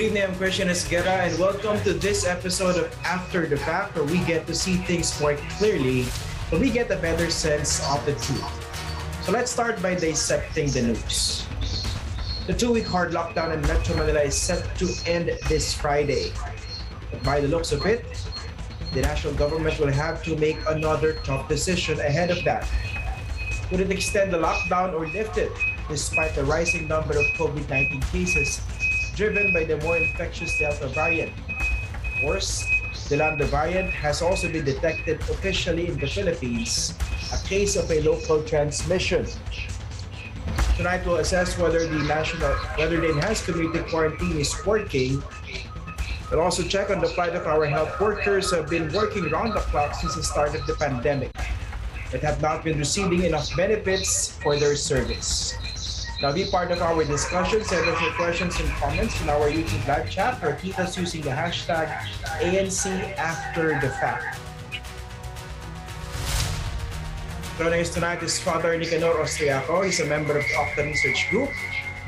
Good evening, I'm Christian Esguerra, and welcome to this episode of After the Fact, where we get to see things more clearly, but we get a better sense of the truth. So let's start by dissecting the news. The two-week hard lockdown in Metro Manila is set to end this Friday. But by the looks of it, the national government will have to make another tough decision ahead of that. Would it extend the lockdown or lift it, despite the rising number of COVID-19 cases driven by the more infectious Delta variant? Worse, the Lambda variant has also been detected officially in the Philippines, a case of a local transmission. Tonight we'll assess whether the national whether the enhanced community quarantine is working. We'll also check on the plight of our health workers who have been working round the clock since the start of the pandemic, but have not been receiving enough benefits for their service. Now be part of our discussion. Send us your questions and comments in our YouTube live chat or tweet us using the hashtag ANC After the Fact. Joining us tonight is Father Nicanor Austriaco. He's a member of the Octa Research Group.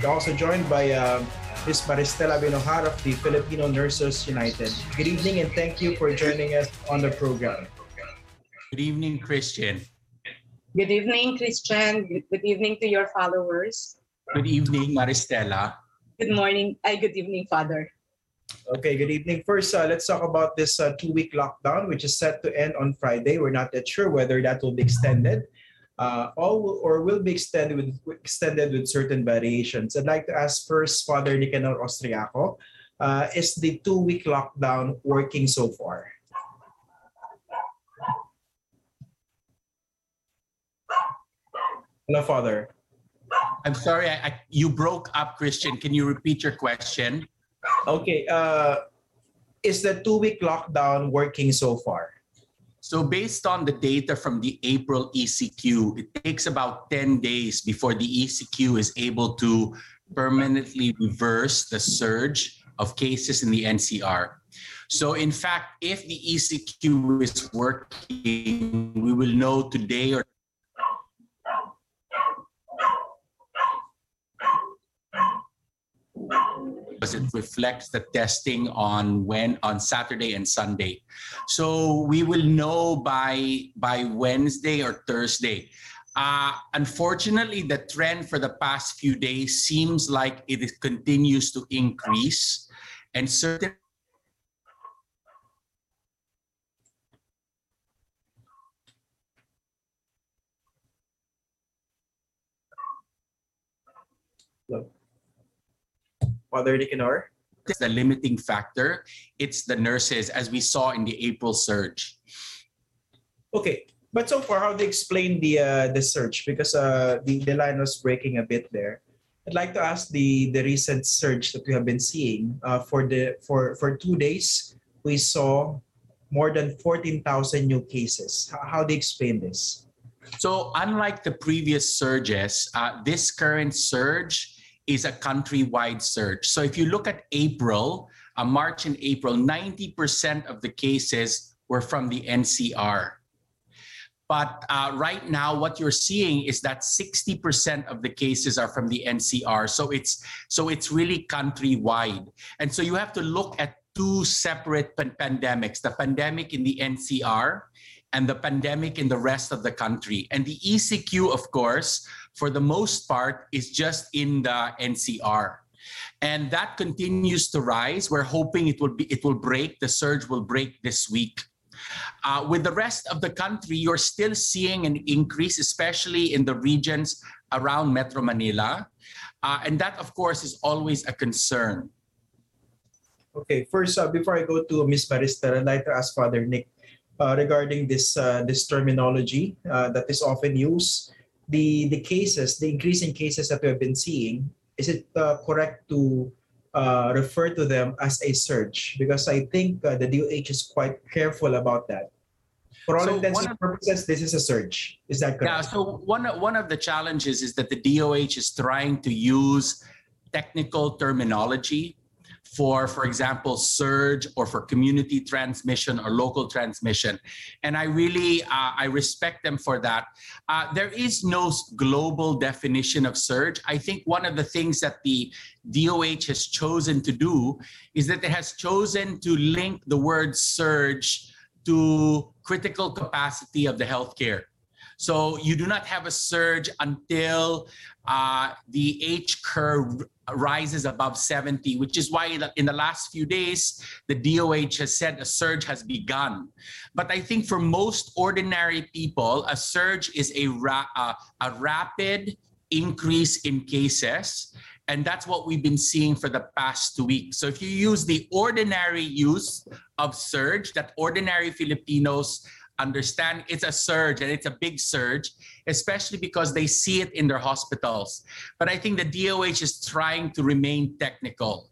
We're also joined by uh, Ms. Maristela Abenojar of the Filipino Nurses United. Good evening and thank you for joining us on the program. Good evening, Christian. Good evening, Christian. Good good evening to your followers. Good evening, Maristela. Good morning. Ay, good evening, Father. Okay, good evening. First, uh, let's talk about this uh, two-week lockdown, which is set to end on Friday. We're not yet sure whether that will be extended, uh, all will, or will be extended with extended with certain variations. I'd like to ask first, Father Nicanor Austriaco, uh, is the two-week lockdown working so far? Hello, Father. I'm sorry, I, I, you broke up, Christian. Can you repeat your question? Okay, uh, is the two-week lockdown working so far? So, based on the data from the April ECQ, it takes about 10 days before the ECQ is able to permanently reverse the surge of cases in the NCR. So, in fact, if the ECQ is working, we will know today or because it reflects the testing on when on Saturday and Sunday. So we will know by by Wednesday or Thursday. Uh, unfortunately, the trend for the past few days seems like it continues to increase, and certain Father Nicanor? It's the limiting factor. It's the nurses, as we saw in the April surge. Okay, but so far, how they explain the uh, the surge? Because uh, the the line was breaking a bit there. I'd like to ask the the recent surge that we have been seeing uh, for the for for two days. We saw more than fourteen thousand new cases. How, how they explain this? So, unlike the previous surges, uh, this current surge is a countrywide surge. So, if you look at April, uh, March and April, 90% of the cases were from the NCR. But uh, right now, what you're seeing is that 60% of the cases are from the NCR. So it's so it's really countrywide, and so you have to look at two separate pan- pandemics: the pandemic in the NCR and the pandemic in the rest of the country. And the ECQ, of course, for the most part, is just in the NCR. And that continues to rise. We're hoping it will be it will break. The surge will break this week. Uh, with the rest of the country, you're still seeing an increase, especially in the regions around Metro Manila. Uh, and that, of course, is always a concern. Okay, first, uh, before I go to Ms. Barista, I'd like to ask Father Nick uh, regarding this uh, this terminology uh, that is often used. The the cases, the increase in cases that we have been seeing, is it uh, correct to uh, refer to them as a surge? Because I think uh, the DOH is quite careful about that. For all So intents and purposes, this is a surge. Is that correct? Yeah, so one, one of the challenges is that the DOH is trying to use technical terminology for, for example, surge or for community transmission or local transmission. And I really, uh, I respect them for that. Uh, there is no global definition of surge. I think one of the things that the DOH has chosen to do is that it has chosen to link the word surge to critical capacity of the healthcare. So you do not have a surge until uh, the H curve rises above 70, which is why in the last few days, the DOH has said a surge has begun. But I think for most ordinary people, a surge is a, ra- uh, a rapid increase in cases. And that's what we've been seeing for the past two weeks. So if you use the ordinary use of surge that ordinary Filipinos understand it's a surge and it's a big surge, especially because they see it in their hospitals. But I think the DOH is trying to remain technical.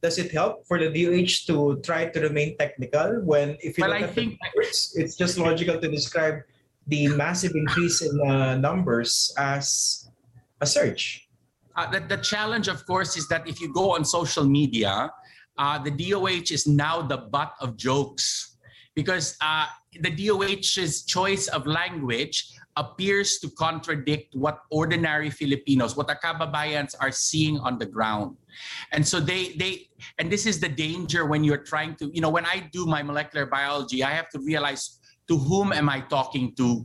Does it help for the DOH to try to remain technical when if you Well, look I at think- the numbers, it's just logical to describe the massive increase in uh, numbers as a surge. Uh, the, the challenge, of course, is that if you go on social media, uh, the DOH is now the butt of jokes because uh, the DOH's choice of language appears to contradict what ordinary Filipinos, what the kababayans are seeing on the ground. And so they they and this is the danger when you're trying to, you know, when I do my molecular biology, I have to realize to whom am I talking to?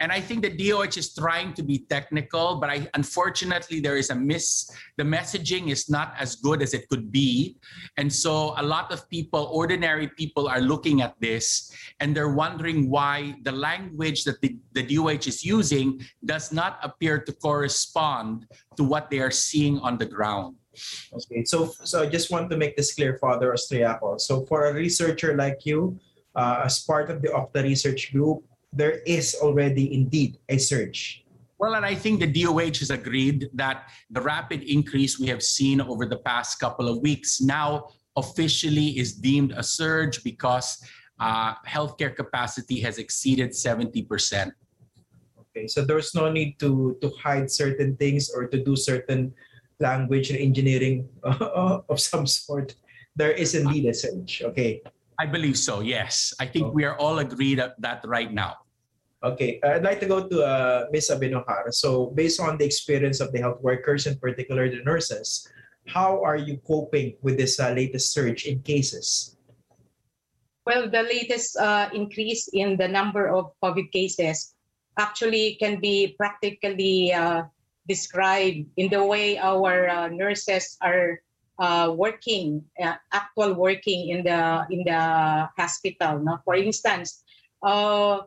And I think the DOH is trying to be technical, but I unfortunately there is a miss. The messaging is not as good as it could be. And so a lot of people, ordinary people, are looking at this and they're wondering why the language that the, the DOH is using does not appear to correspond to what they are seeing on the ground. Okay, so so I just want to make this clear, Father Austriaco. So for a researcher like you, uh, as part of the Octa Research Group, there is already indeed a surge. Well, and I think the DOH has agreed that the rapid increase we have seen over the past couple of weeks now officially is deemed a surge because uh, healthcare capacity has exceeded 70%. Okay, so there's no need to to hide certain things or to do certain language and engineering of some sort. There is indeed a surge. Okay. I believe so, yes. I think we are all agreed at that right now. Okay, uh, I'd like to go to uh, Ms. Abenojar. So, based on the experience of the health workers, in particular the nurses, how are you coping with this uh, latest surge in cases? Well, the latest uh, increase in the number of COVID cases actually can be practically uh, described in the way our uh, nurses are uh, working, uh, actual working in the in the hospital. No? For instance, uh,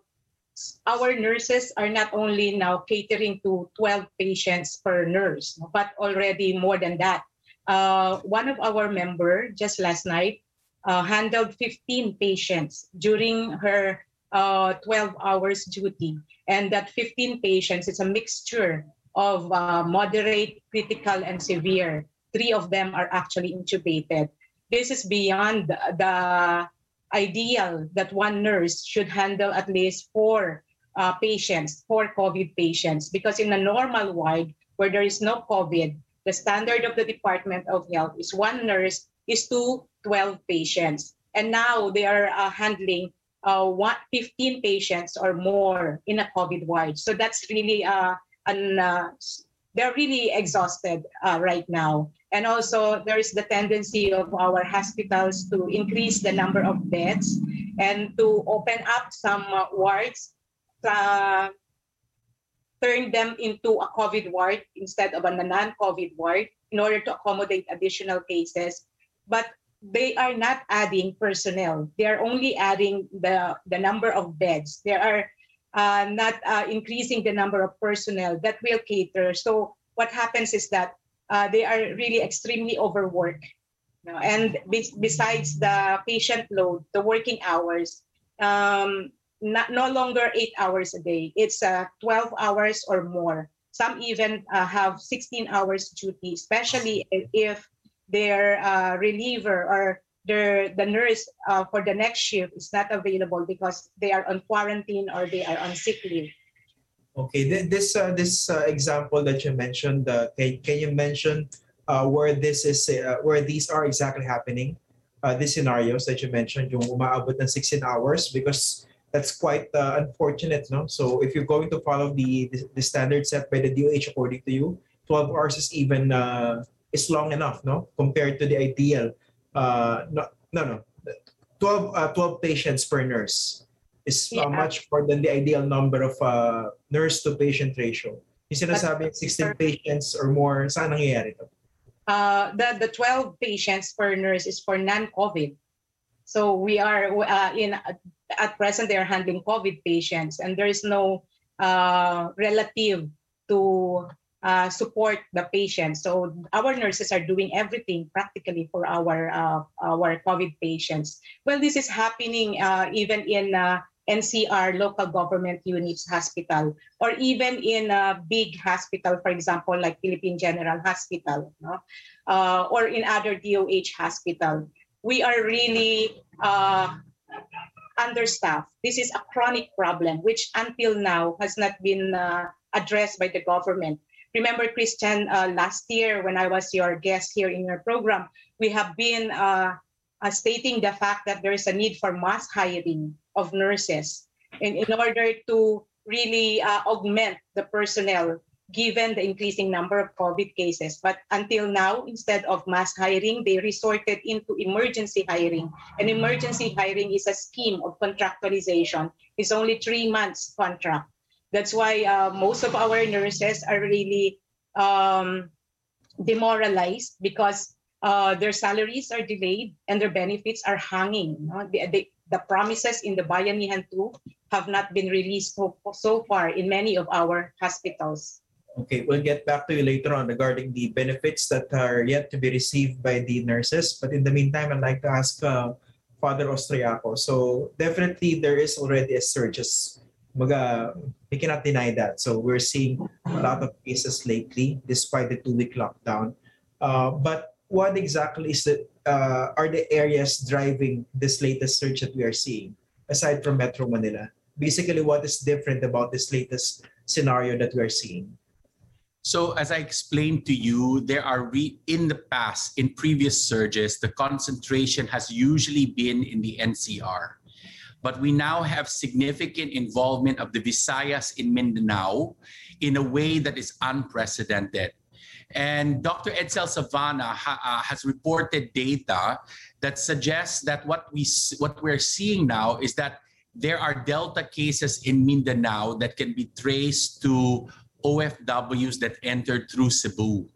our nurses are not only now catering to 12 patients per nurse, but already more than that. Uh, one of our member just last night uh, handled 15 patients during her uh, 12 hours duty. And that 15 patients is a mixture of uh, moderate, critical, and severe. Three of them are actually intubated. This is beyond the, the ideal that one nurse should handle at least four uh, patients, four COVID patients, because in a normal ward where there is no COVID, the standard of the Department of Health is one nurse is to 12 patients. And now they are uh, handling uh, one, 15 patients or more in a COVID ward. So that's really, uh, an, uh, they're really exhausted uh, right now. And also there is the tendency of our hospitals to increase the number of beds and to open up some uh, wards, uh, turn them into a COVID ward instead of a non-COVID ward in order to accommodate additional cases. But they are not adding personnel. They are only adding the, the number of beds. They are uh, not uh, increasing the number of personnel that will cater. So what happens is that uh, they are really extremely overworked. You know, and be- besides the patient load, the working hours, um, not, no longer eight hours a day. It's uh, 12 hours or more. Some even uh, have 16 hours duty, especially if their uh, reliever or their the nurse uh, for the next shift is not available because they are on quarantine or they are on sick leave. Okay, this uh, this uh, example that you mentioned, uh, can, can you mention uh, where this is uh, where these are exactly happening. Uh, these scenarios that you mentioned, yung umaabot ng 16 hours because that's quite unfortunate, no? So if you're going to follow the, the the standard set by the DOH according to you, 12 hours is even is long enough, no? Compared to the ideal. No, no, no. 12 uh, 12 patients per nurse is uh, much more than the ideal number of uh, nurse to patient ratio. Yung sinasabi 16 patients or more, saan nangyayari to? Uh, the, the 12 patients per nurse is for non-COVID. So we are uh, in at present they are handling COVID patients, and there is no uh, relative to uh, support the patient. So our nurses are doing everything practically for our uh, our COVID patients. Well, this is happening uh, even in uh, NCR local government units hospital, or even in a big hospital, for example, like Philippine General Hospital, no? uh, or in other DOH hospital. We are really uh, understaffed. This is a chronic problem, which until now has not been uh, addressed by the government. Remember, Christian, uh, last year when I was your guest here in your program, we have been uh, uh, stating the fact that there is a need for mass hiring of nurses in, in order to really uh, augment the personnel given the increasing number of COVID cases. But until now, instead of mass hiring, they resorted into emergency hiring. And emergency hiring is a scheme of contractualization. It's only three months contract. That's why uh, most of our nurses are really um, demoralized because uh, their salaries are delayed and their benefits are hanging. no? The, the, the promises in the Bayanihan 2 have not been released so, far in many of our hospitals. Okay, we'll get back to you later on regarding the benefits that are yet to be received by the nurses. But in the meantime, I'd like to ask uh, Father Austriaco. So definitely there is already a surge. Maga, we cannot deny that. So we're seeing a lot of cases lately, despite the two-week lockdown. Uh, but what exactly is the uh, are the areas driving this latest surge that we are seeing, aside from Metro Manila? Basically, what is different about this latest scenario that we are seeing? So as I explained to you, there are re- in the past, in previous surges, the concentration has usually been in the NCR. But we now have significant involvement of the Visayas in Mindanao in a way that is unprecedented. And Dr. Edsel Salvaña ha- uh, has reported data that suggests that what we what we're seeing now is that there are Delta cases in Mindanao that can be traced to OFWs that entered through Cebu.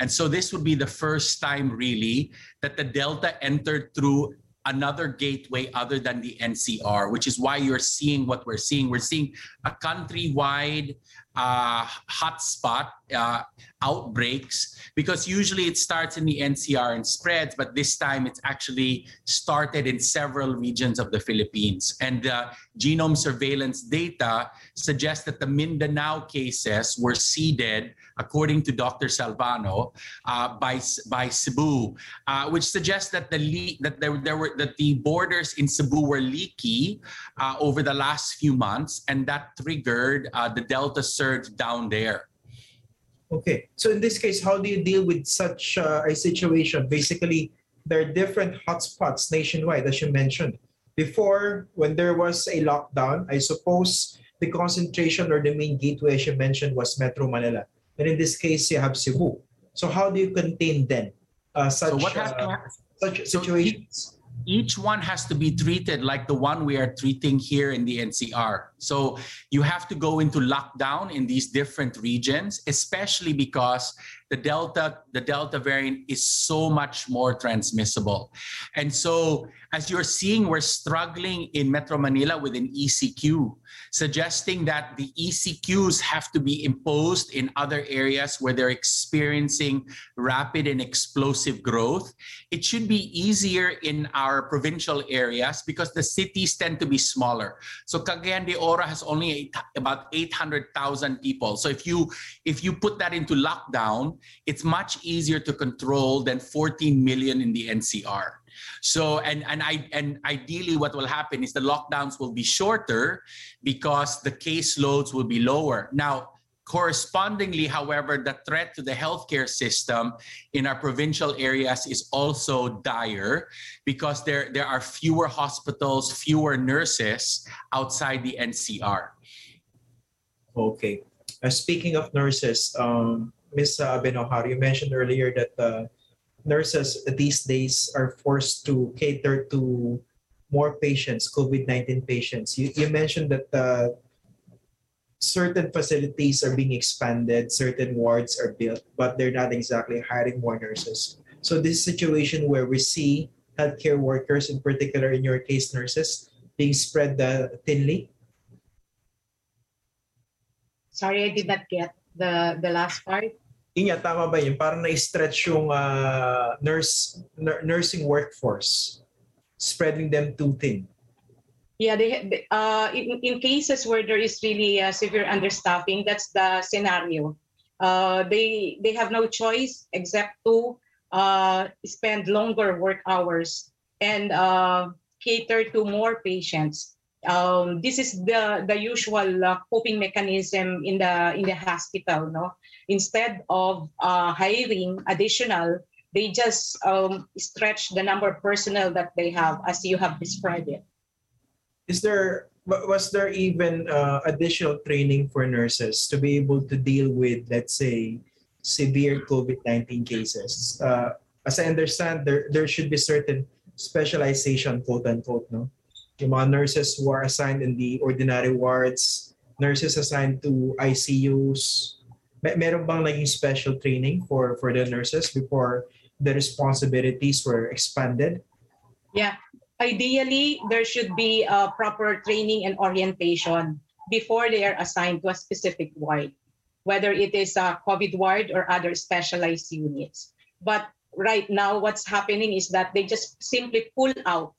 And so this would be the first time really that the Delta entered through another gateway other than the NCR, which is why you're seeing what we're seeing. We're seeing a countrywide uh, hotspot uh, outbreaks because usually it starts in the NCR and spreads, but this time it's actually started in several regions of the Philippines. And the genome surveillance data suggests that the Mindanao cases were seeded, according to Dr. Salvaña, uh, by by Cebu, uh, which suggests that the le- that there, there were that the borders in Cebu were leaky uh, over the last few months, and that triggered uh, the Delta surge down there. Okay, so in this case, how do you deal with such uh, a situation? Basically, there are different hotspots nationwide, as you mentioned. Before, when there was a lockdown, I suppose the concentration or the main gateway, as you mentioned, was Metro Manila. And in this case, you have Cebu. So how do you contain then uh, such, so what has uh, such so situations? each one has to be treated like the one we are treating here in the NCR. So you have to go into lockdown in these different regions, especially because the Delta, the Delta variant is so much more transmissible. And so as you're seeing, we're struggling in Metro Manila with an ECQ, suggesting that the ECQs have to be imposed in other areas where they're experiencing rapid and explosive growth. It should be easier in our provincial areas because the cities tend to be smaller. So Cagayan de Oro has only eight, about 800,000 people. So if you if you put that into lockdown, it's much easier to control than 14 million in the NCR. So and and I and ideally what will happen is the lockdowns will be shorter because the caseloads will be lower. Now correspondingly, however, the threat to the healthcare system in our provincial areas is also dire because there, there are fewer hospitals, fewer nurses outside the NCR. Okay. Uh, speaking of nurses, um, Ms. Abenojar, you mentioned earlier that uh, nurses these days are forced to cater to more patients, COVID-19 patients. You, you mentioned that uh, certain facilities are being expanded, certain wards are built, but they're not exactly hiring more nurses. So this situation where we see healthcare workers, in particular in your case nurses, being spread uh, thinly. Sorry, I did not get the the last part. Inya, tama ba yun? Parang na-stretch yung uh, nurse, nursing workforce, spreading them too thin. Yeah, they, uh, in, in cases where there is really uh, severe understaffing, that's the scenario. Uh, they they have no choice except to uh, spend longer work hours and uh, cater to more patients. Um, this is the the usual uh, coping mechanism in the in the hospital. No, instead of uh, hiring additional, they just um, stretch the number of personnel that they have, as you have described it is there was there even uh, additional training for nurses to be able to deal with let's say severe covid-19 cases? Uh, as i understand there there should be certain specialization quote unquote no? Yung mga nurses who are assigned in the ordinary wards nurses assigned to ICUs Mer- meron bang naging special training for for the nurses before the responsibilities were expanded? Yeah ideally, there should be a proper training and orientation before they are assigned to a specific ward, whether it is a COVID ward or other specialized units. But right now, what's happening is that they just simply pull out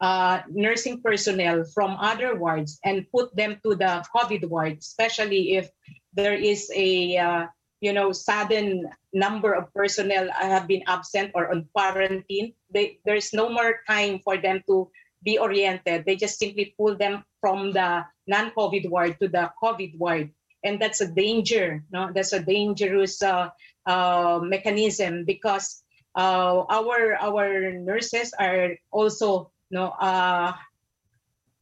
uh, nursing personnel from other wards and put them to the COVID ward, especially if there is a uh, you know sudden number of personnel have been absent or on quarantine they, there's no more time for them to be oriented. They just simply pull them from the non-covid ward to the covid ward. And that's a danger no? That's a dangerous uh, uh, mechanism because uh, our our nurses are also no uh,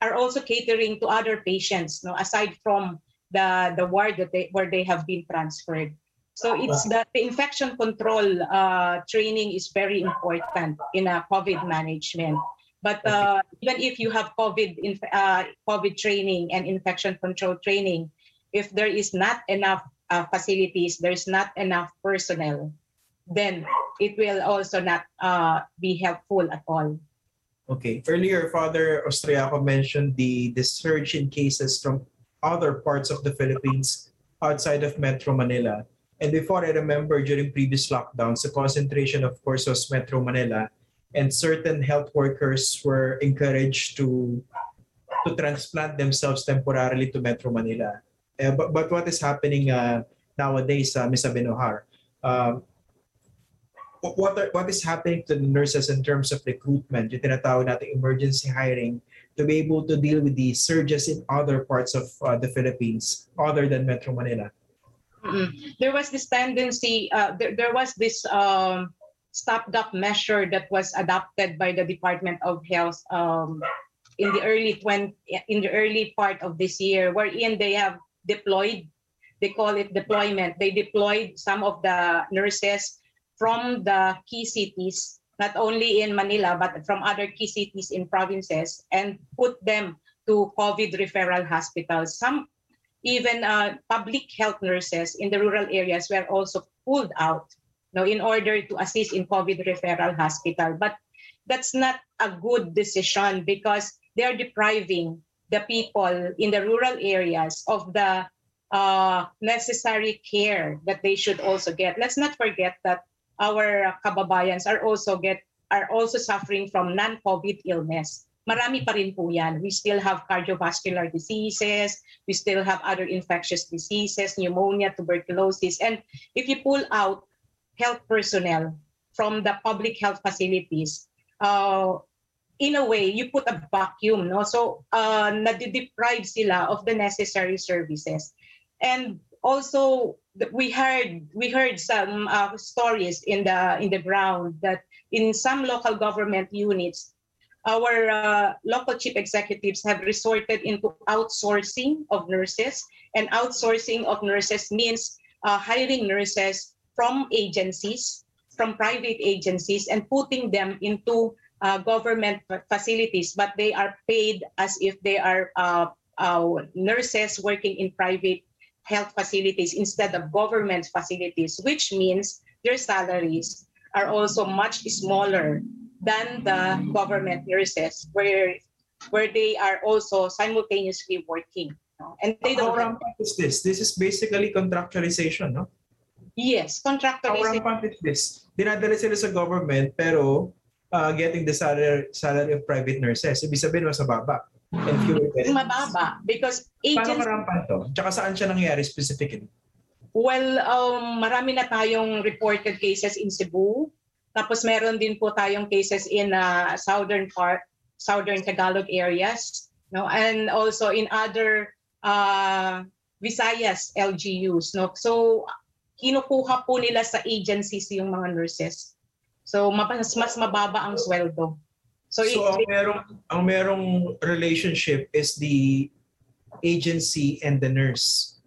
are also catering to other patients no? Aside from the the ward that they where they have been transferred so it's that the infection control uh, training is very important in a COVID management. But uh, even if you have COVID, uh, COVID training and infection control training, if there is not enough uh, facilities, there's not enough personnel, then it will also not uh, be helpful at all. Okay. Earlier, Father Austriaco mentioned the, the surge in cases from other parts of the Philippines outside of Metro Manila. And before I remember during previous lockdowns, the concentration, of course, was Metro Manila, and certain health workers were encouraged to to transplant themselves temporarily to Metro Manila. Uh, but, but what is happening uh, nowadays, uh, Ms. Abenojar? Um, what, are, what is happening to the nurses in terms of recruitment, yung tinatawag natin emergency hiring, to be able to deal with the surges in other parts of uh, the Philippines other than Metro Manila? There was this tendency, uh, there, there was this um, stopgap measure that was adopted by the Department of Health um, in the early 20, in the early part of this year, wherein they have deployed, they call it deployment. They deployed some of the nurses from the key cities, not only in Manila, but from other key cities in provinces, and put them to COVID referral hospitals. Some even uh, public health nurses in the rural areas were also pulled out you know, in order to assist in COVID referral hospital. But that's not a good decision because they're depriving the people in the rural areas of the uh, necessary care that they should also get. Let's not forget that our kababayans are also get are also suffering from non-COVID illness marami pa rin po yan. We still have cardiovascular diseases, we still have other infectious diseases, pneumonia, tuberculosis. And if you pull out health personnel from the public health facilities, uh, in a way, you put a vacuum, no? So, uh, nadideprive sila of the necessary services. And also we heard we heard some uh, stories in the in the ground that in some local government units our uh, local chief executives have resorted into outsourcing of nurses and outsourcing of nurses means uh, hiring nurses from agencies from private agencies and putting them into uh, government facilities. But they are paid as if they are uh, uh, nurses working in private health facilities instead of government facilities, which means their salaries are also much smaller than the government nurses, where where they are also simultaneously working. no? And they How don't have, rampant is this? This is basically contractualization, no? yes, How contractualization. rampant is this? Dinadala sila sa government pero uh, getting the salary, salary of private nurses. Ibig sabihin mas mababa. And fewer benefits. Mababa because Paano agents karampant to? Tsaka saan siya nangyari specifically? Well, um, marami na tayong reported cases in Cebu. Tapos meron din po tayong cases in uh, southern part, southern Tagalog areas, no, and also in other uh, Visayas LGUs, no. So kinukuha po nila sa agencies yung mga nurses. So mas mas mababa ang sweldo. So, So, ang merong, ang merong relationship is the agency and the nurse.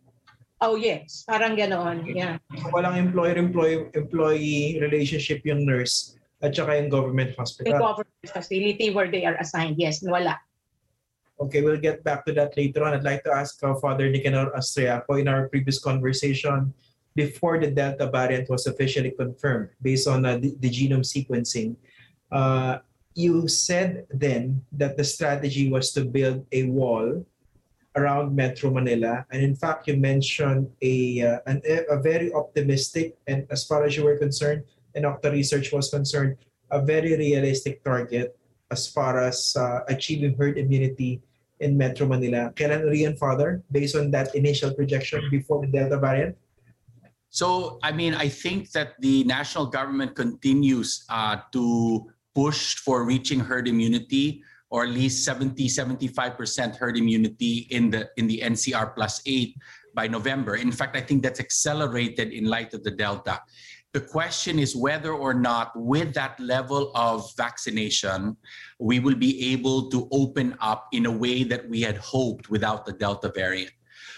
Oh yes, parang ganoon. Yeah. Walang employer-employee employee relationship yung nurse at saka yung government The hospital. government facility where they are assigned. Yes, wala. Okay, we'll get back to that later on. I'd like to ask uh, Father Nicanor Austriaco in our previous conversation before the Delta variant was officially confirmed based on uh, the, the genome sequencing. Uh, you said then that the strategy was to build a wall around Metro Manila, and in fact, you mentioned a uh, an, a very optimistic and, as far as you were concerned, and Octa Research was concerned, a very realistic target as far as uh, achieving herd immunity in Metro Manila. Can Kailan Rian Father, based on that initial projection before the Delta variant? So, I mean, I think that the national government continues uh, to push for reaching herd immunity or at least 70, 75% herd immunity in the in the NCR plus eight by November. In fact, I think that's accelerated in light of the Delta. The question is whether or not, with that level of vaccination, we will be able to open up in a way that we had hoped without the Delta variant.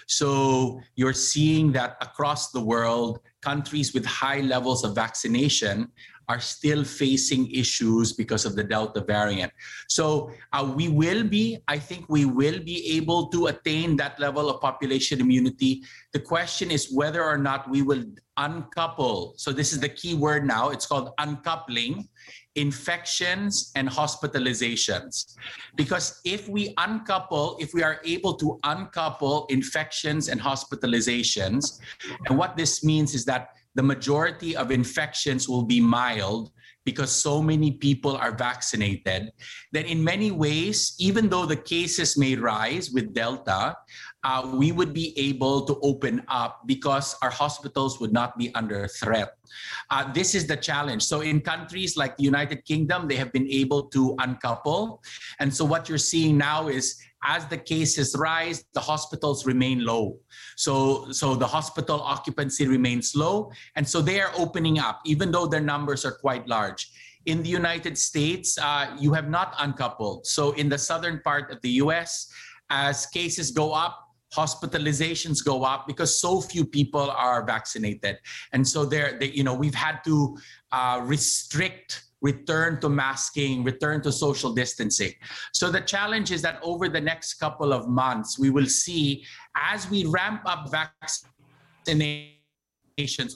So you're seeing that across the world, countries with high levels of vaccination are still facing issues because of the Delta variant. So uh, we will be, I think we will be able to attain that level of population immunity. The question is whether or not we will uncouple. So this is the key word now. It's called uncoupling infections and hospitalizations. Because if we uncouple, if we are able to uncouple infections and hospitalizations, and what this means is that the majority of infections will be mild because so many people are vaccinated, then in many ways, even though the cases may rise with Delta, uh, we would be able to open up because our hospitals would not be under threat. Uh, this is the challenge. So in countries like the United Kingdom, they have been able to uncouple. And so what you're seeing now is as the cases rise, the hospitals remain low. So, so the hospital occupancy remains low. And so they are opening up, even though their numbers are quite large. In the United States, uh, you have not uncoupled. So in the southern part of the US, as cases go up, hospitalizations go up because so few people are vaccinated and so there they, you know we've had to uh, restrict return to masking return to social distancing so the challenge is that over the next couple of months we will see as we ramp up vaccinations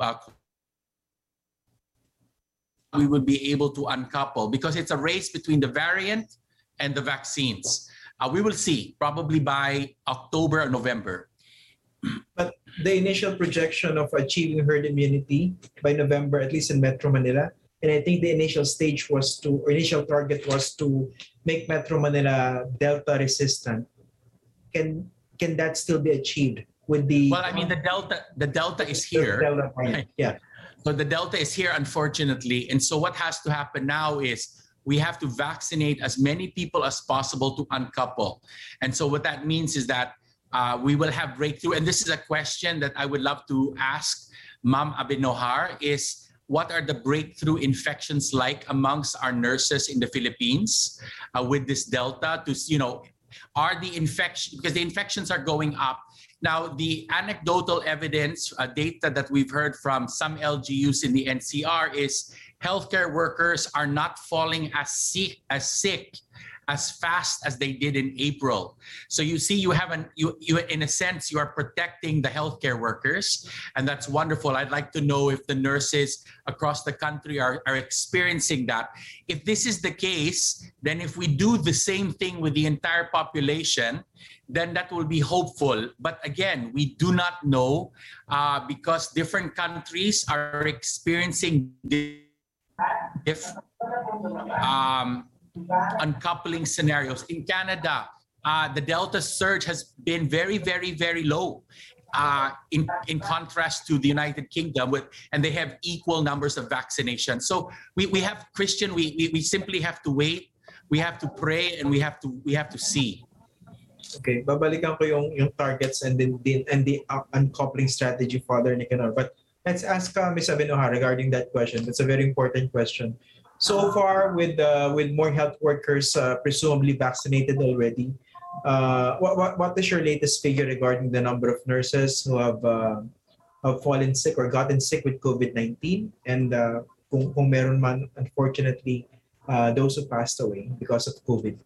uh, we will be able to uncouple because it's a race between the variant and the vaccines uh, we will see probably by October or November. But the initial projection of achieving herd immunity by November, at least in Metro Manila, and I think the initial stage was to, or initial target was to make Metro Manila Delta resistant. Can can that still be achieved with the? Well, I mean, the delta the delta is here. Delta? Right. Yeah. So the delta is here, unfortunately. And so what has to happen now is we have to vaccinate as many people as possible to uncouple. And so what that means is that uh, we will have breakthrough. And this is a question that I would love to ask Mam Abenojar is what are the breakthrough infections like amongst our nurses in the Philippines uh, with this Delta to, you know, are the infection, because the infections are going up. Now, the anecdotal evidence uh, data that we've heard from some LGUs in the NCR is healthcare workers are not falling as sick, as sick as fast as they did in April. So you see, you have an you you in a sense you are protecting the healthcare workers, and that's wonderful. I'd like to know if the nurses across the country are, are experiencing that. If this is the case, then if we do the same thing with the entire population, then that will be hopeful. But again, we do not know uh, because different countries are experiencing different. um, uncoupling scenarios. In Canada, uh, the Delta surge has been very, very, very low. Uh, in in contrast to the United Kingdom, with and they have equal numbers of vaccinations. So we, we have Christian. We, we we simply have to wait. We have to pray, and we have to we have to see. Okay, babalikan ko yung yung targets and then the, and the uh, uncoupling strategy, Father Nicanor. But let's ask uh, Ms. Abenojar regarding that question. That's a very important question. So far, with uh, with more health workers uh, presumably vaccinated already, uh, what, what what is your latest figure regarding the number of nurses who have uh, have fallen sick or gotten sick with COVID-19, and uh, kung, kung meron man, unfortunately, uh, those who passed away because of COVID?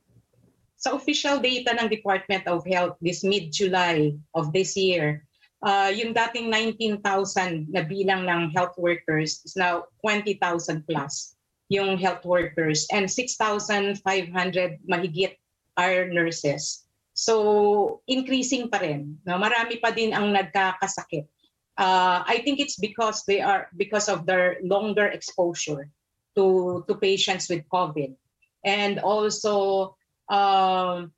Sa official data ng Department of Health this mid-July of this year, uh, yung dating 19,000 na bilang ng health workers is now 20,000 plus yung health workers and 6,500 mahigit are nurses. So increasing pa rin. No? Marami pa din ang nagkakasakit. Uh, I think it's because they are because of their longer exposure to to patients with COVID and also um,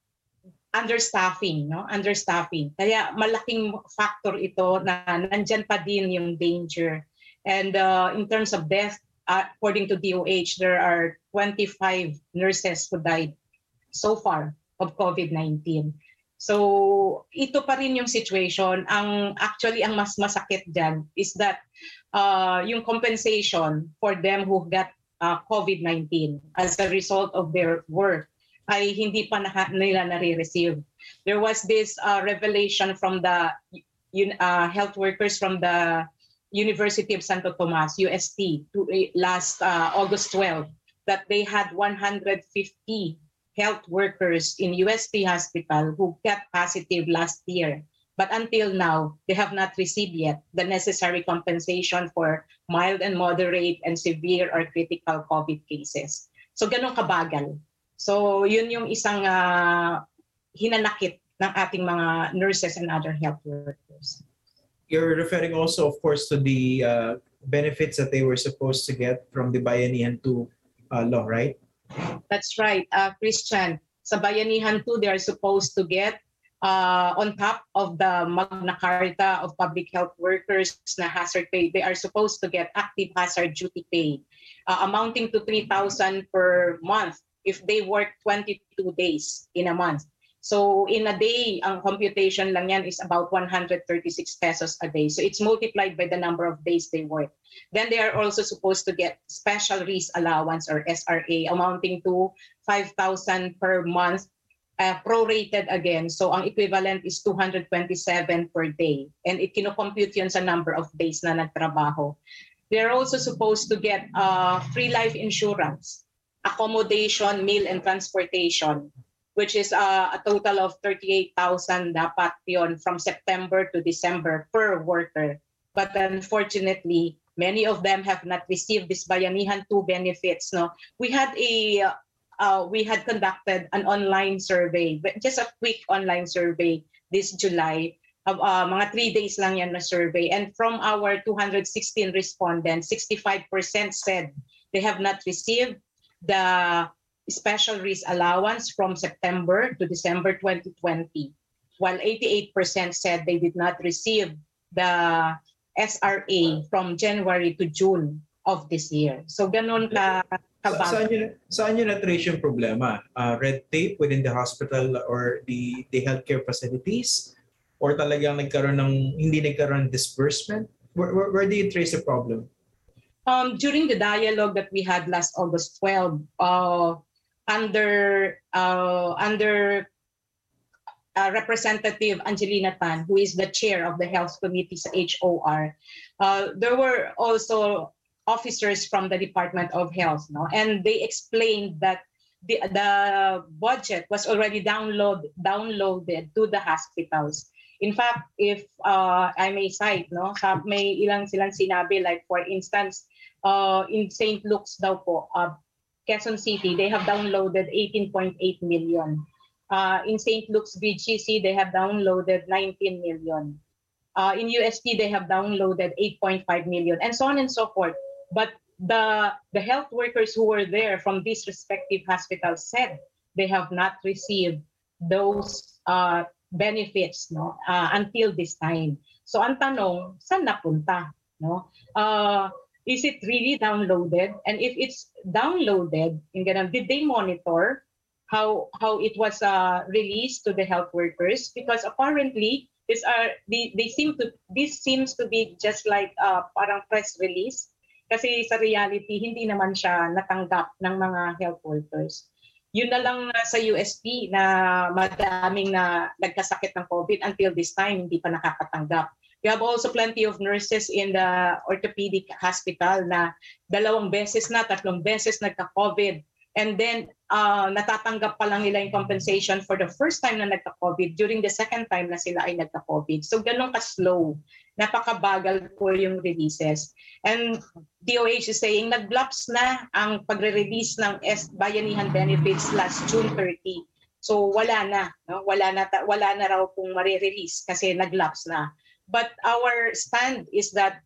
understaffing, no? Understaffing. Kaya malaking factor ito na nandyan pa din yung danger. And uh, in terms of death uh, according to DOH, there are 25 nurses who died so far of COVID-19. So ito pa rin yung situation. Ang actually ang mas masakit diyan is that uh, yung compensation for them who got uh, COVID-19 as a result of their work ay hindi pa na, nila nare-receive. There was this uh, revelation from the uh, health workers from the University of Santo Tomas, UST, to, uh, last uh, August 12, that they had 150 health workers in UST hospital who got positive last year. But until now, they have not received yet the necessary compensation for mild and moderate and severe or critical COVID cases. So ganun kabagal. So yun yung isang uh, hinanakit ng ating mga nurses and other health workers you're referring also, of course, to the uh, benefits that they were supposed to get from the Bayanihan 2 uh, law, right? That's right, uh, Christian. Sa Bayanihan 2, they are supposed to get uh, on top of the Magna Carta of Public Health Workers na hazard pay, they are supposed to get active hazard duty pay uh, amounting to 3,000 per month if they work 22 days in a month. So in a day, ang computation lang yan is about 136 pesos a day. So it's multiplied by the number of days they work. Then they are also supposed to get special risk allowance or SRA amounting to 5,000 per month uh, prorated again. So ang equivalent is 227 per day. And it kinocompute yun sa number of days na nagtrabaho. They're also supposed to get uh, free life insurance, accommodation, meal, and transportation which is uh, a total of 38,000 dapat yon from September to December per worker. But unfortunately, many of them have not received this Bayanihan 2 benefits. No, we had a uh, we had conducted an online survey, just a quick online survey this July. Uh, mga three days lang yan na survey. And from our 216 respondents, 65% said they have not received the special risk allowance from September to December 2020, while 88% said they did not receive the SRA from January to June of this year. So ganun ka kabag. Saan yun, saan yun na-trace yung problema? Uh, red tape within the hospital or the, the healthcare facilities? or talagang nagkaroon ng hindi nagkaroon disbursement? Where, where, where do you trace the problem? Um, during the dialogue that we had last August 12, uh, under uh, under uh, Representative Angelina Tan, who is the chair of the Health Committee HOR, uh, there were also officers from the Department of Health, no? and they explained that the, the budget was already download, downloaded to the hospitals. In fact, if uh, I may cite, no, may ilang silang sinabi, like for instance, uh, in St. Luke's daw po, uh, Quezon City, they have downloaded 18.8 million. Uh, in St. Luke's BGC, they have downloaded 19 million. Uh, in UST, they have downloaded 8.5 million, and so on and so forth. But the the health workers who were there from these respective hospitals said they have not received those uh, benefits no uh, until this time. So ang tanong, saan napunta? No? Is it really downloaded? And if it's downloaded, ganun, did they monitor how how it was uh, released to the health workers? Because apparently, these are they, they seem to this seems to be just like uh, parang press release. Kasi sa reality, hindi naman siya natanggap ng mga health workers. Yun na lang sa USP na madaming na nagkasakit ng COVID until this time, hindi pa nakakatanggap. We have also plenty of nurses in the orthopedic hospital na dalawang beses na, tatlong beses nagka-COVID. And then, uh, natatanggap pa lang nila yung compensation for the first time na nagka-COVID during the second time na sila ay nagka-COVID. So, ganun ka-slow. Napakabagal po yung releases. And DOH is saying, nag-lapse na ang pagre-release ng S Bayanihan benefits last June 30. So, wala na. No? Wala na, wala na raw pong marirelease kasi nag-lapse na. But our stand is that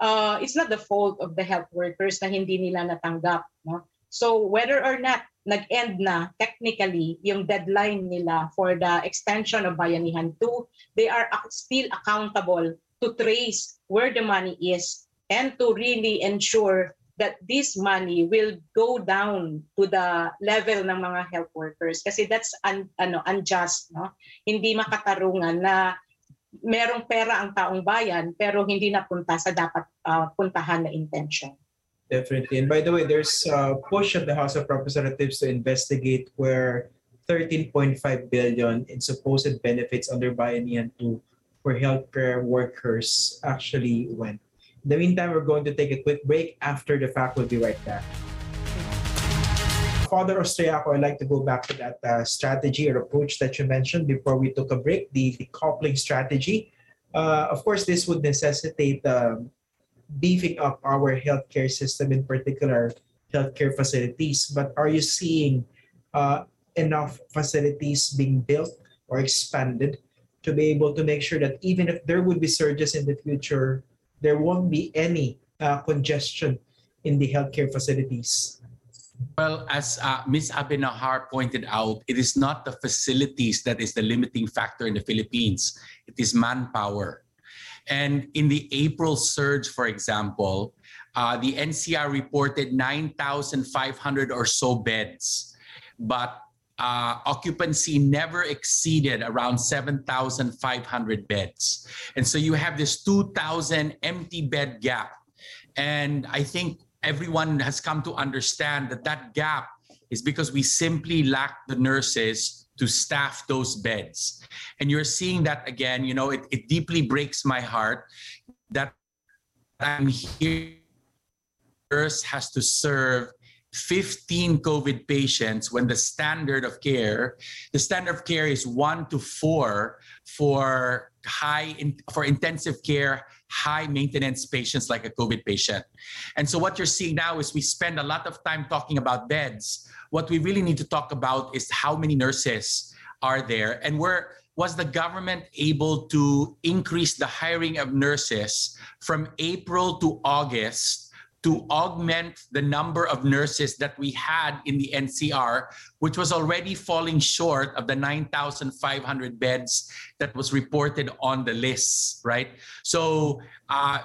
uh, it's not the fault of the health workers na hindi nila natanggap. No? So whether or not nag-end na technically yung deadline nila for the extension of Bayanihan 2, they are still accountable to trace where the money is and to really ensure that this money will go down to the level ng mga health workers kasi that's un, ano unjust no hindi makatarungan na merong pera ang taong bayan pero hindi napunta sa dapat uh, puntahan na intention. Definitely. And by the way, there's a push of the House of Representatives to investigate where 13.5 billion in supposed benefits under Bayanihan 2 for healthcare workers actually went. In the meantime, we're going to take a quick break. After the fact, we'll be right back. Father Austriaco, I'd like to go back to that uh, strategy or approach that you mentioned before we took a break, the, the coupling strategy. Uh, of course, this would necessitate um, beefing up our healthcare system, in particular healthcare facilities. But are you seeing uh, enough facilities being built or expanded to be able to make sure that even if there would be surges in the future, there won't be any uh, congestion in the healthcare facilities? Well, as uh, Ms. Abenojar pointed out, it is not the facilities that is the limiting factor in the Philippines. It is manpower. And in the April surge, for example, uh, the NCR reported 9,500 or so beds, but uh, occupancy never exceeded around 7,500 beds. And so you have this 2,000 empty bed gap. And I think everyone has come to understand that that gap is because we simply lack the nurses to staff those beds. And you're seeing that again, you know, it, it deeply breaks my heart that I'm here. Nurse has to serve 15 COVID patients when the standard of care, the standard of care is one to four for high in, for intensive care, high maintenance patients like a COVID patient. And so what you're seeing now is we spend a lot of time talking about beds. What we really need to talk about is how many nurses are there and where was the government able to increase the hiring of nurses from April to August to augment the number of nurses that we had in the NCR, which was already falling short of the 9,500 beds that was reported on the list, right? So uh,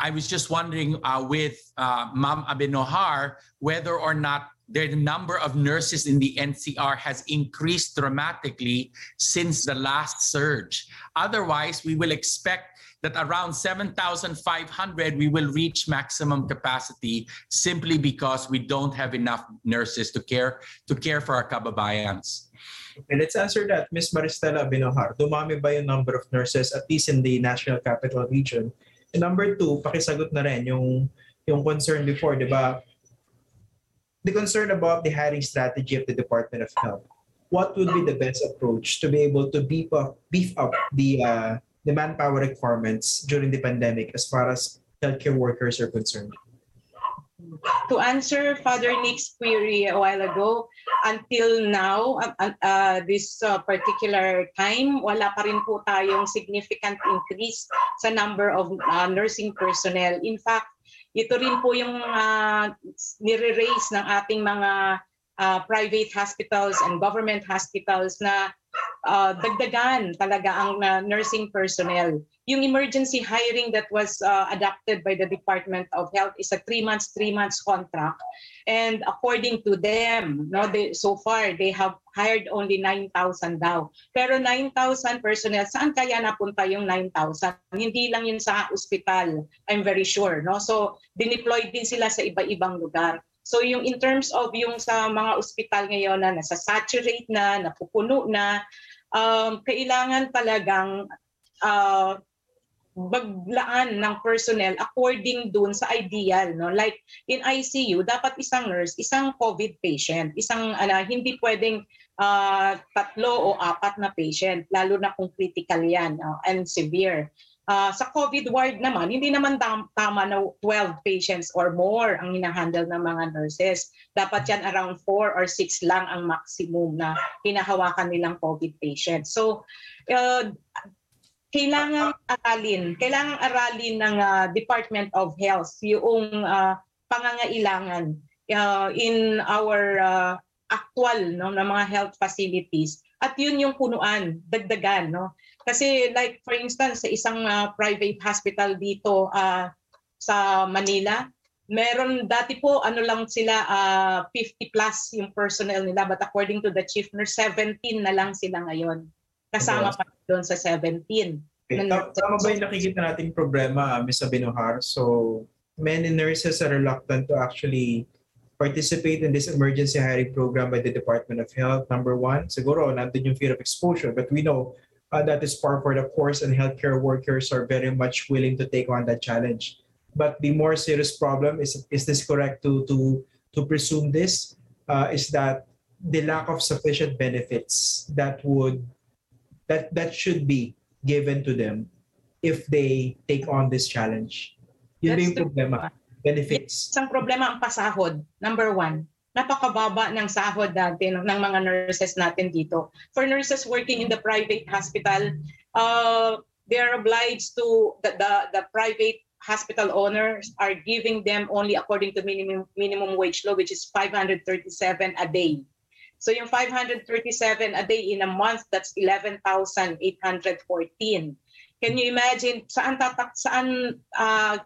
I was just wondering uh, with uh, Mam Abenojar whether or not the number of nurses in the NCR has increased dramatically since the last surge. Otherwise, we will expect that around 7,500 we will reach maximum capacity simply because we don't have enough nurses to care to care for our kababayans. Okay, let's answer that. Ms. Maristela Abenojar, dumami ba yung number of nurses at least in the National Capital Region? And number two, pakisagot na rin yung, yung concern before, di ba? The concern about the hiring strategy of the Department of Health. What would be the best approach to be able to beef up, beef up the, uh, the manpower requirements during the pandemic as far as healthcare workers are concerned? to answer Father Nick's query a while ago, until now, uh, uh, this uh, particular time, wala pa rin po tayong significant increase sa number of uh, nursing personnel. In fact, ito rin po yung uh, nire-raise ng ating mga uh, private hospitals and government hospitals na uh, dagdagan talaga ang uh, nursing personnel. Yung emergency hiring that was uh, adopted by the Department of Health is a three months, three months contract. And according to them, no, they, so far they have hired only 9,000 daw. Pero 9,000 personnel, saan kaya napunta yung 9,000? Hindi lang yun sa ospital, I'm very sure. No? So, dineploy din sila sa iba-ibang lugar. So yung in terms of yung sa mga ospital ngayon na nasa saturate na, napupuno na, um, kailangan talagang uh, baglaan ng personnel according dun sa ideal no? Like in ICU dapat isang nurse isang covid patient isang ano hindi pwedeng uh, tatlo o apat na patient lalo na kung critical yan uh, and severe Uh, sa COVID ward naman, hindi naman tam- tama na 12 patients or more ang hinahandle ng mga nurses. Dapat yan around 4 or 6 lang ang maximum na hinahawakan nilang COVID patients. So, uh, kailangan aralin, kailangan aralin ng uh, Department of Health yung uh, pangangailangan uh, in our uh, actual no ng mga health facilities at yun yung punuan, dagdagan no. Kasi like for instance sa isang uh, private hospital dito uh, sa Manila, meron dati po ano lang sila uh, 50 plus yung personnel nila but according to the chief nurse 17 na lang sila ngayon. Kasama pa doon sa 17. Okay. Tama ba yung nakikita nating problema, Ms. Abinohar? So, many nurses are reluctant to actually participate in this emergency hiring program by the Department of Health. Number one, siguro nandun yung fear of exposure. But we know uh, that is par for the course and healthcare workers are very much willing to take on that challenge. But the more serious problem is is this correct to to to presume this uh, is that the lack of sufficient benefits that would that that should be given to them if they take on this challenge. Yun That's yung problema. Benefits. Isang problema ang pasahod, number one. Napakababa ng sahod natin ng mga nurses natin dito. For nurses working in the private hospital, uh, they are obliged to, the, the, the private hospital owners are giving them only according to minimum minimum wage law, which is 537 a day. So yung 537 a day in a month, that's 11,814. Can you imagine saan tatak saan uh,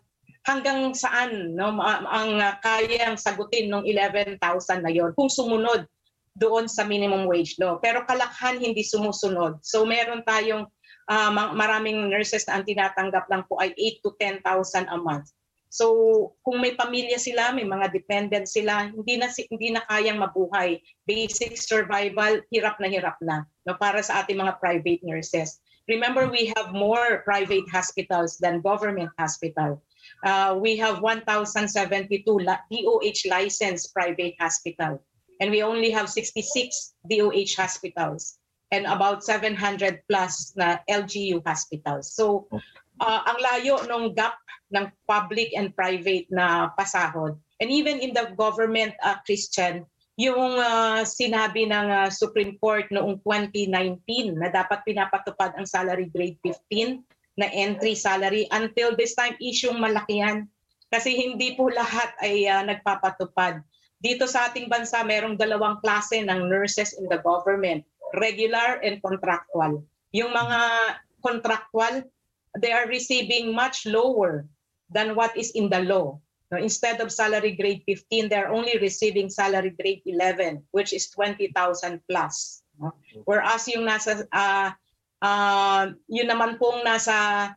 hanggang saan no ang kayang sagutin ng 11,000 na yon kung sumunod doon sa minimum wage law. Pero kalakhan hindi sumusunod. So meron tayong uh, maraming nurses na ang tinatanggap lang po ay 8 to 10,000 a month. So kung may pamilya sila, may mga dependent sila, hindi na hindi na kayang mabuhay. Basic survival, hirap na hirap na no para sa ating mga private nurses. Remember we have more private hospitals than government hospital. Uh, we have 1,072 DOH licensed private hospital and we only have 66 DOH hospitals and about 700 plus na LGU hospitals. So uh, ang layo ng gap ng public and private na pasahod. And even in the government, uh, Christian, yung uh, sinabi ng uh, Supreme Court noong 2019 na dapat pinapatupad ang salary grade 15 na entry salary. Until this time, isyong malaki yan. Kasi hindi po lahat ay uh, nagpapatupad. Dito sa ating bansa, merong dalawang klase ng nurses in the government, regular and contractual. Yung mga contractual, they are receiving much lower than what is in the law. No, instead of salary grade 15, they're only receiving salary grade 11, which is 20,000 plus. No? Whereas yung nasa, uh, uh, yun naman pong nasa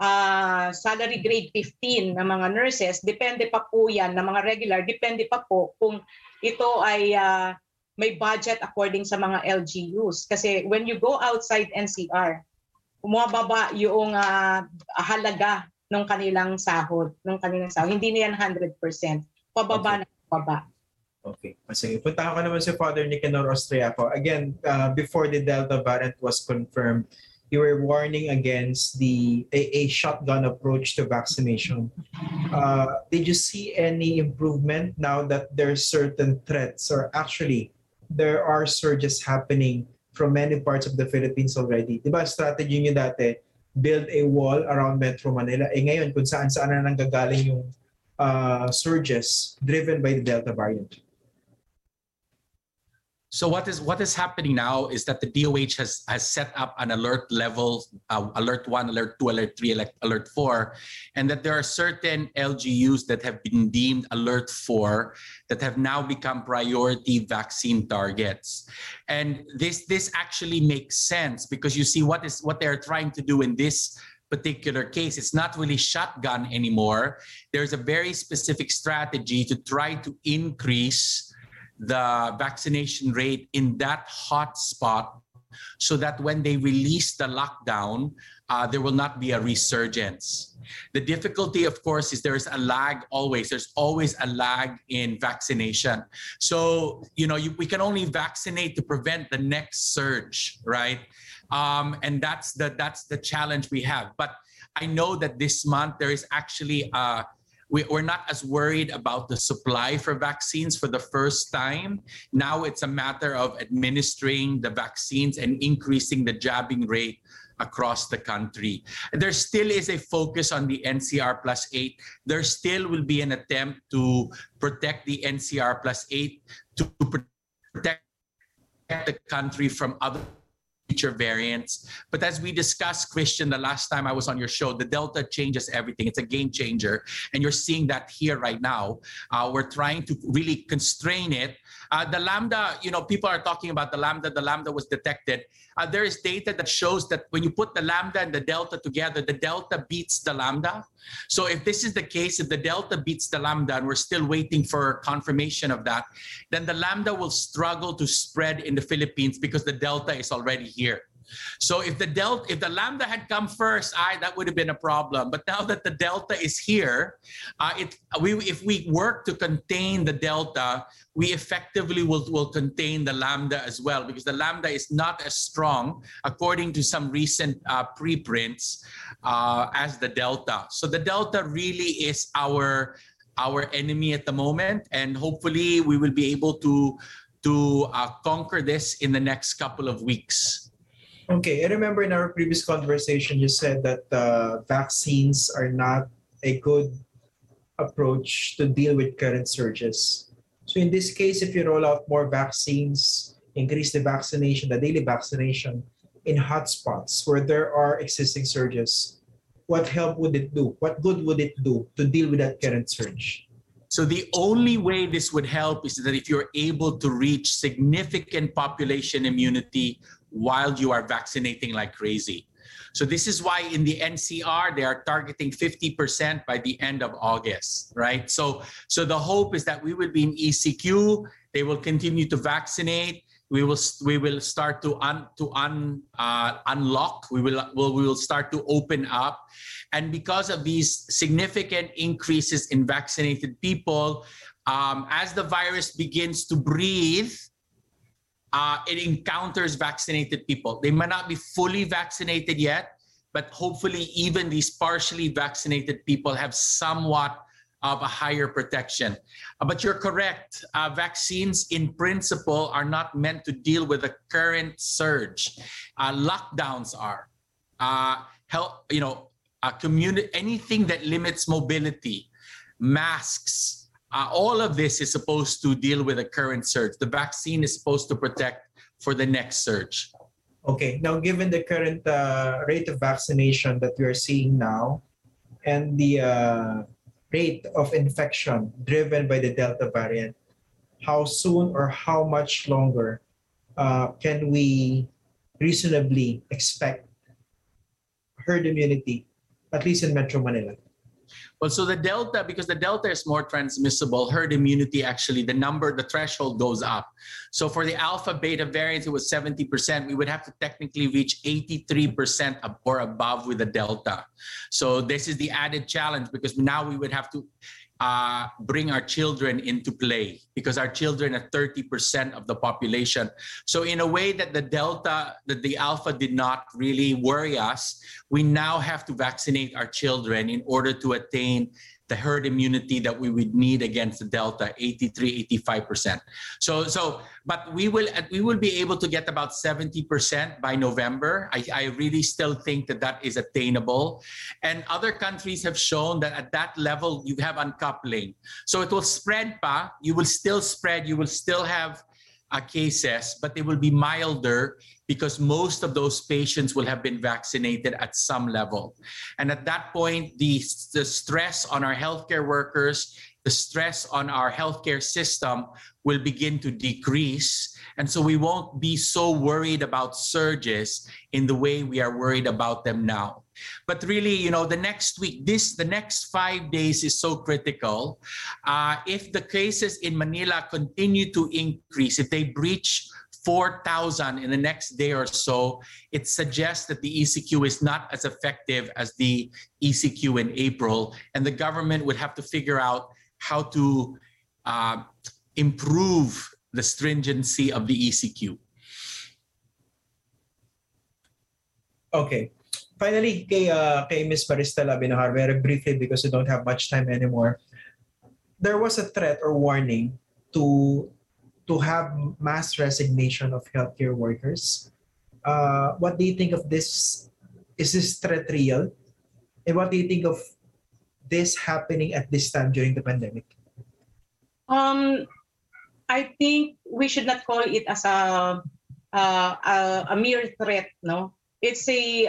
uh, salary grade 15 na mga nurses, depende pa po yan, na mga regular, depende pa po kung ito ay uh, may budget according sa mga LGUs. Kasi when you go outside NCR, bumababa yung uh, halaga ng kanilang sahod, ng kanilang sahod. Hindi na yan 100%. Pababa okay. na pababa. Okay. Sige, punta ko naman si Father Nicanor Austriaco. Again, uh, before the Delta variant was confirmed, you were warning against the a, a shotgun approach to vaccination. Uh, did you see any improvement now that there are certain threats or actually there are surges happening from many parts of the Philippines already? Diba strategy niyo dati, build a wall around Metro Manila. Eh ngayon, kung saan saan na nanggagaling yung uh, surges driven by the Delta variant. So what is what is happening now is that the DOH has has set up an alert level, uh, alert one, alert two, alert three, alert, alert four, and that there are certain LGUs that have been deemed alert four that have now become priority vaccine targets, and this this actually makes sense because you see what is what they are trying to do in this particular case. It's not really shotgun anymore. There's a very specific strategy to try to increase the vaccination rate in that hot spot so that when they release the lockdown, uh, there will not be a resurgence. The difficulty, of course, is there's a lag always. There's always a lag in vaccination. So, you know, you, we can only vaccinate to prevent the next surge, right? Um, and that's the that's the challenge we have. But I know that this month there is actually a we, are not as worried about the supply for vaccines for the first time. Now it's a matter of administering the vaccines and increasing the jabbing rate across the country. There still is a focus on the NCR plus eight. There still will be an attempt to protect the NCR plus eight to protect the country from other future variants. But as we discussed, Christian, the last time I was on your show, the Delta changes everything. It's a game changer. And you're seeing that here right now. Uh, we're trying to really constrain it. Uh, the Lambda, you know, people are talking about the Lambda. The Lambda was detected. Uh, there is data that shows that when you put the Lambda and the Delta together, the Delta beats the Lambda. So if this is the case, if the Delta beats the Lambda, and we're still waiting for confirmation of that, then the Lambda will struggle to spread in the Philippines because the Delta is already here. So if the delta, if the lambda had come first, I that would have been a problem. But now that the delta is here, uh, it we if we work to contain the delta, we effectively will will contain the lambda as well because the lambda is not as strong, according to some recent uh, preprints, uh, as the delta. So the delta really is our our enemy at the moment, and hopefully we will be able to to uh, conquer this in the next couple of weeks. Okay, I remember in our previous conversation, you said that uh, vaccines are not a good approach to deal with current surges. So in this case, if you roll out more vaccines, increase the vaccination, the daily vaccination in hotspots where there are existing surges, what help would it do? What good would it do to deal with that current surge? So the only way this would help is that if you're able to reach significant population immunity while you are vaccinating like crazy. So this is why in the NCR they are targeting 50% by the end of August, right? So so the hope is that we will be in ECQ, they will continue to vaccinate, we will we will start to un to un uh, unlock, we will will we will start to open up. And because of these significant increases in vaccinated people, um, as the virus begins to breathe, uh, it encounters vaccinated people. They might not be fully vaccinated yet, but hopefully, even these partially vaccinated people have somewhat of a higher protection. Uh, but you're correct. Uh, vaccines, in principle, are not meant to deal with the current surge. Uh, lockdowns are. Uh, help, you know, community, anything that limits mobility, masks, uh, all of this is supposed to deal with the current surge. The vaccine is supposed to protect for the next surge. Okay. Now, given the current uh, rate of vaccination that we are seeing now, and the uh, rate of infection driven by the Delta variant, how soon or how much longer uh, can we reasonably expect herd immunity, at least in Metro Manila? Well, so the delta, because the delta is more transmissible, herd immunity actually, the number, the threshold goes up. So for the alpha beta variant, it was 70%. We would have to technically reach 83% or above with the delta. So this is the added challenge because now we would have to uh, bring our children into play because our children are 30% of the population. So in a way that the Delta, that the Alpha did not really worry us, we now have to vaccinate our children in order to attain the herd immunity that we would need against the delta 83 85% so so but we will we will be able to get about 70% by november. I, I really still think that that is attainable. And other countries have shown that at that level you have uncoupling. So it will spread pa you will still spread you will still have uh, cases, but they will be milder because most of those patients will have been vaccinated at some level. And at that point, the, the stress on our healthcare workers, the stress on our healthcare system will begin to decrease. And so we won't be so worried about surges in the way we are worried about them now. But really, you know, the next week, this the next five days is so critical. Uh, if the cases in Manila continue to increase, if they breach 4,000 in the next day or so, it suggests that the ECQ is not as effective as the ECQ in April, and the government would have to figure out how to uh, improve the stringency of the ECQ. Okay. Finally, kay, uh, kay Ms. Maristela Abenojar, very briefly because we don't have much time anymore. There was a threat or warning to to have mass resignation of healthcare workers. Uh, what do you think of this? Is this threat real? And what do you think of this happening at this time during the pandemic? Um, I think we should not call it as a uh, a, a mere threat. No, it's a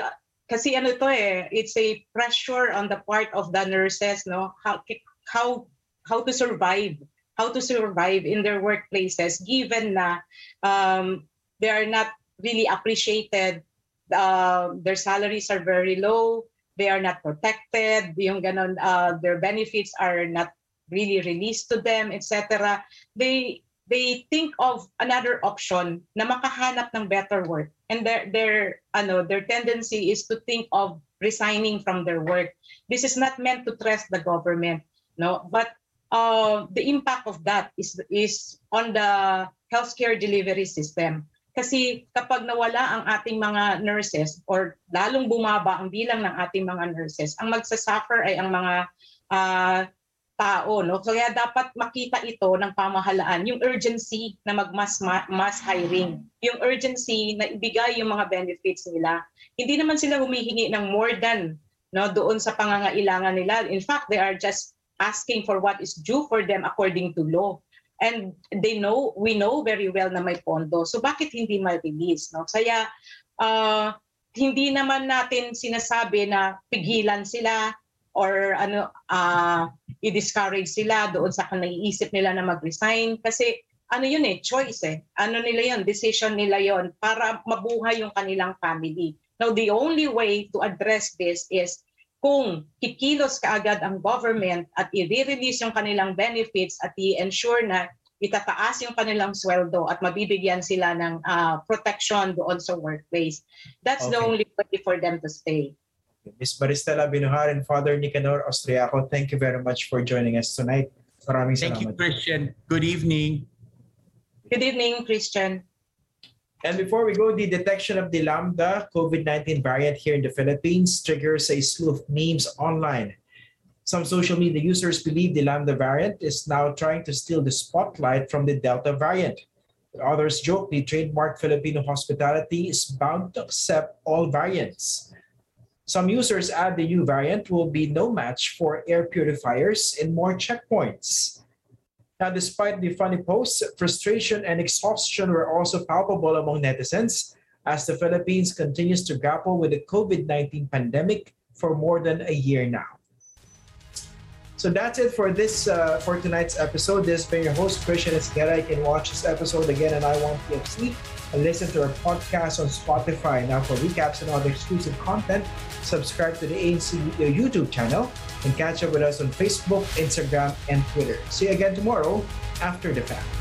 kasi ano to eh, it's a pressure on the part of the nurses, no? How how how to survive, how to survive in their workplaces given na um, they are not really appreciated. Uh, their salaries are very low. They are not protected. Yung ganon, uh, their benefits are not really released to them, etc. They they think of another option na makahanap ng better work and their their ano their tendency is to think of resigning from their work. This is not meant to trust the government no? But uh, the impact of that is is on the healthcare delivery system. Kasi kapag nawala ang ating mga nurses or lalong bumaba ang bilang ng ating mga nurses ang magsasuffer ay ang mga uh, tao no? Kaya dapat makita ito ng pamahalaan yung urgency na magmas mass hiring. Yung urgency na ibigay yung mga benefits nila. Hindi naman sila humihingi ng more than no doon sa pangangailangan nila. In fact they are just asking for what is due for them according to law. And they know we know very well na may pondo. So bakit hindi ma-release no? Kaya uh, hindi naman natin sinasabi na pigilan sila or ano uh, i-discourage sila doon sa naiisip nila na mag-resign kasi ano yun eh choice eh ano nila yon decision nila yon para mabuhay yung kanilang family now the only way to address this is kung kikilos kaagad ang government at i-release yung kanilang benefits at i-ensure na itataas yung kanilang sweldo at mabibigyan sila ng uh, protection doon sa workplace. That's okay. the only way for them to stay. Ms. Maristela Abenojar and Father Nicanor Austriaco, thank you very much for joining us tonight. Maraming Thank salamat. you, Christian. Good evening. Good evening, Christian. And before we go, the detection of the Lambda COVID-19 variant here in the Philippines triggers a slew of memes online. Some social media users believe the Lambda variant is now trying to steal the spotlight from the Delta variant. Others joke the trademark Filipino hospitality is bound to accept all variants. Some users add the new variant will be no match for air purifiers and more checkpoints. Now, despite the funny posts, frustration and exhaustion were also palpable among netizens as the Philippines continues to grapple with the COVID 19 pandemic for more than a year now. So that's it for this uh, for tonight's episode. This has been your host Christian Esguerra. You can watch this episode again and iWantTFC and listen to our podcast on Spotify. Now for recaps and other exclusive content, subscribe to the ANC YouTube channel and catch up with us on Facebook, Instagram, and Twitter. See you again tomorrow after the fact.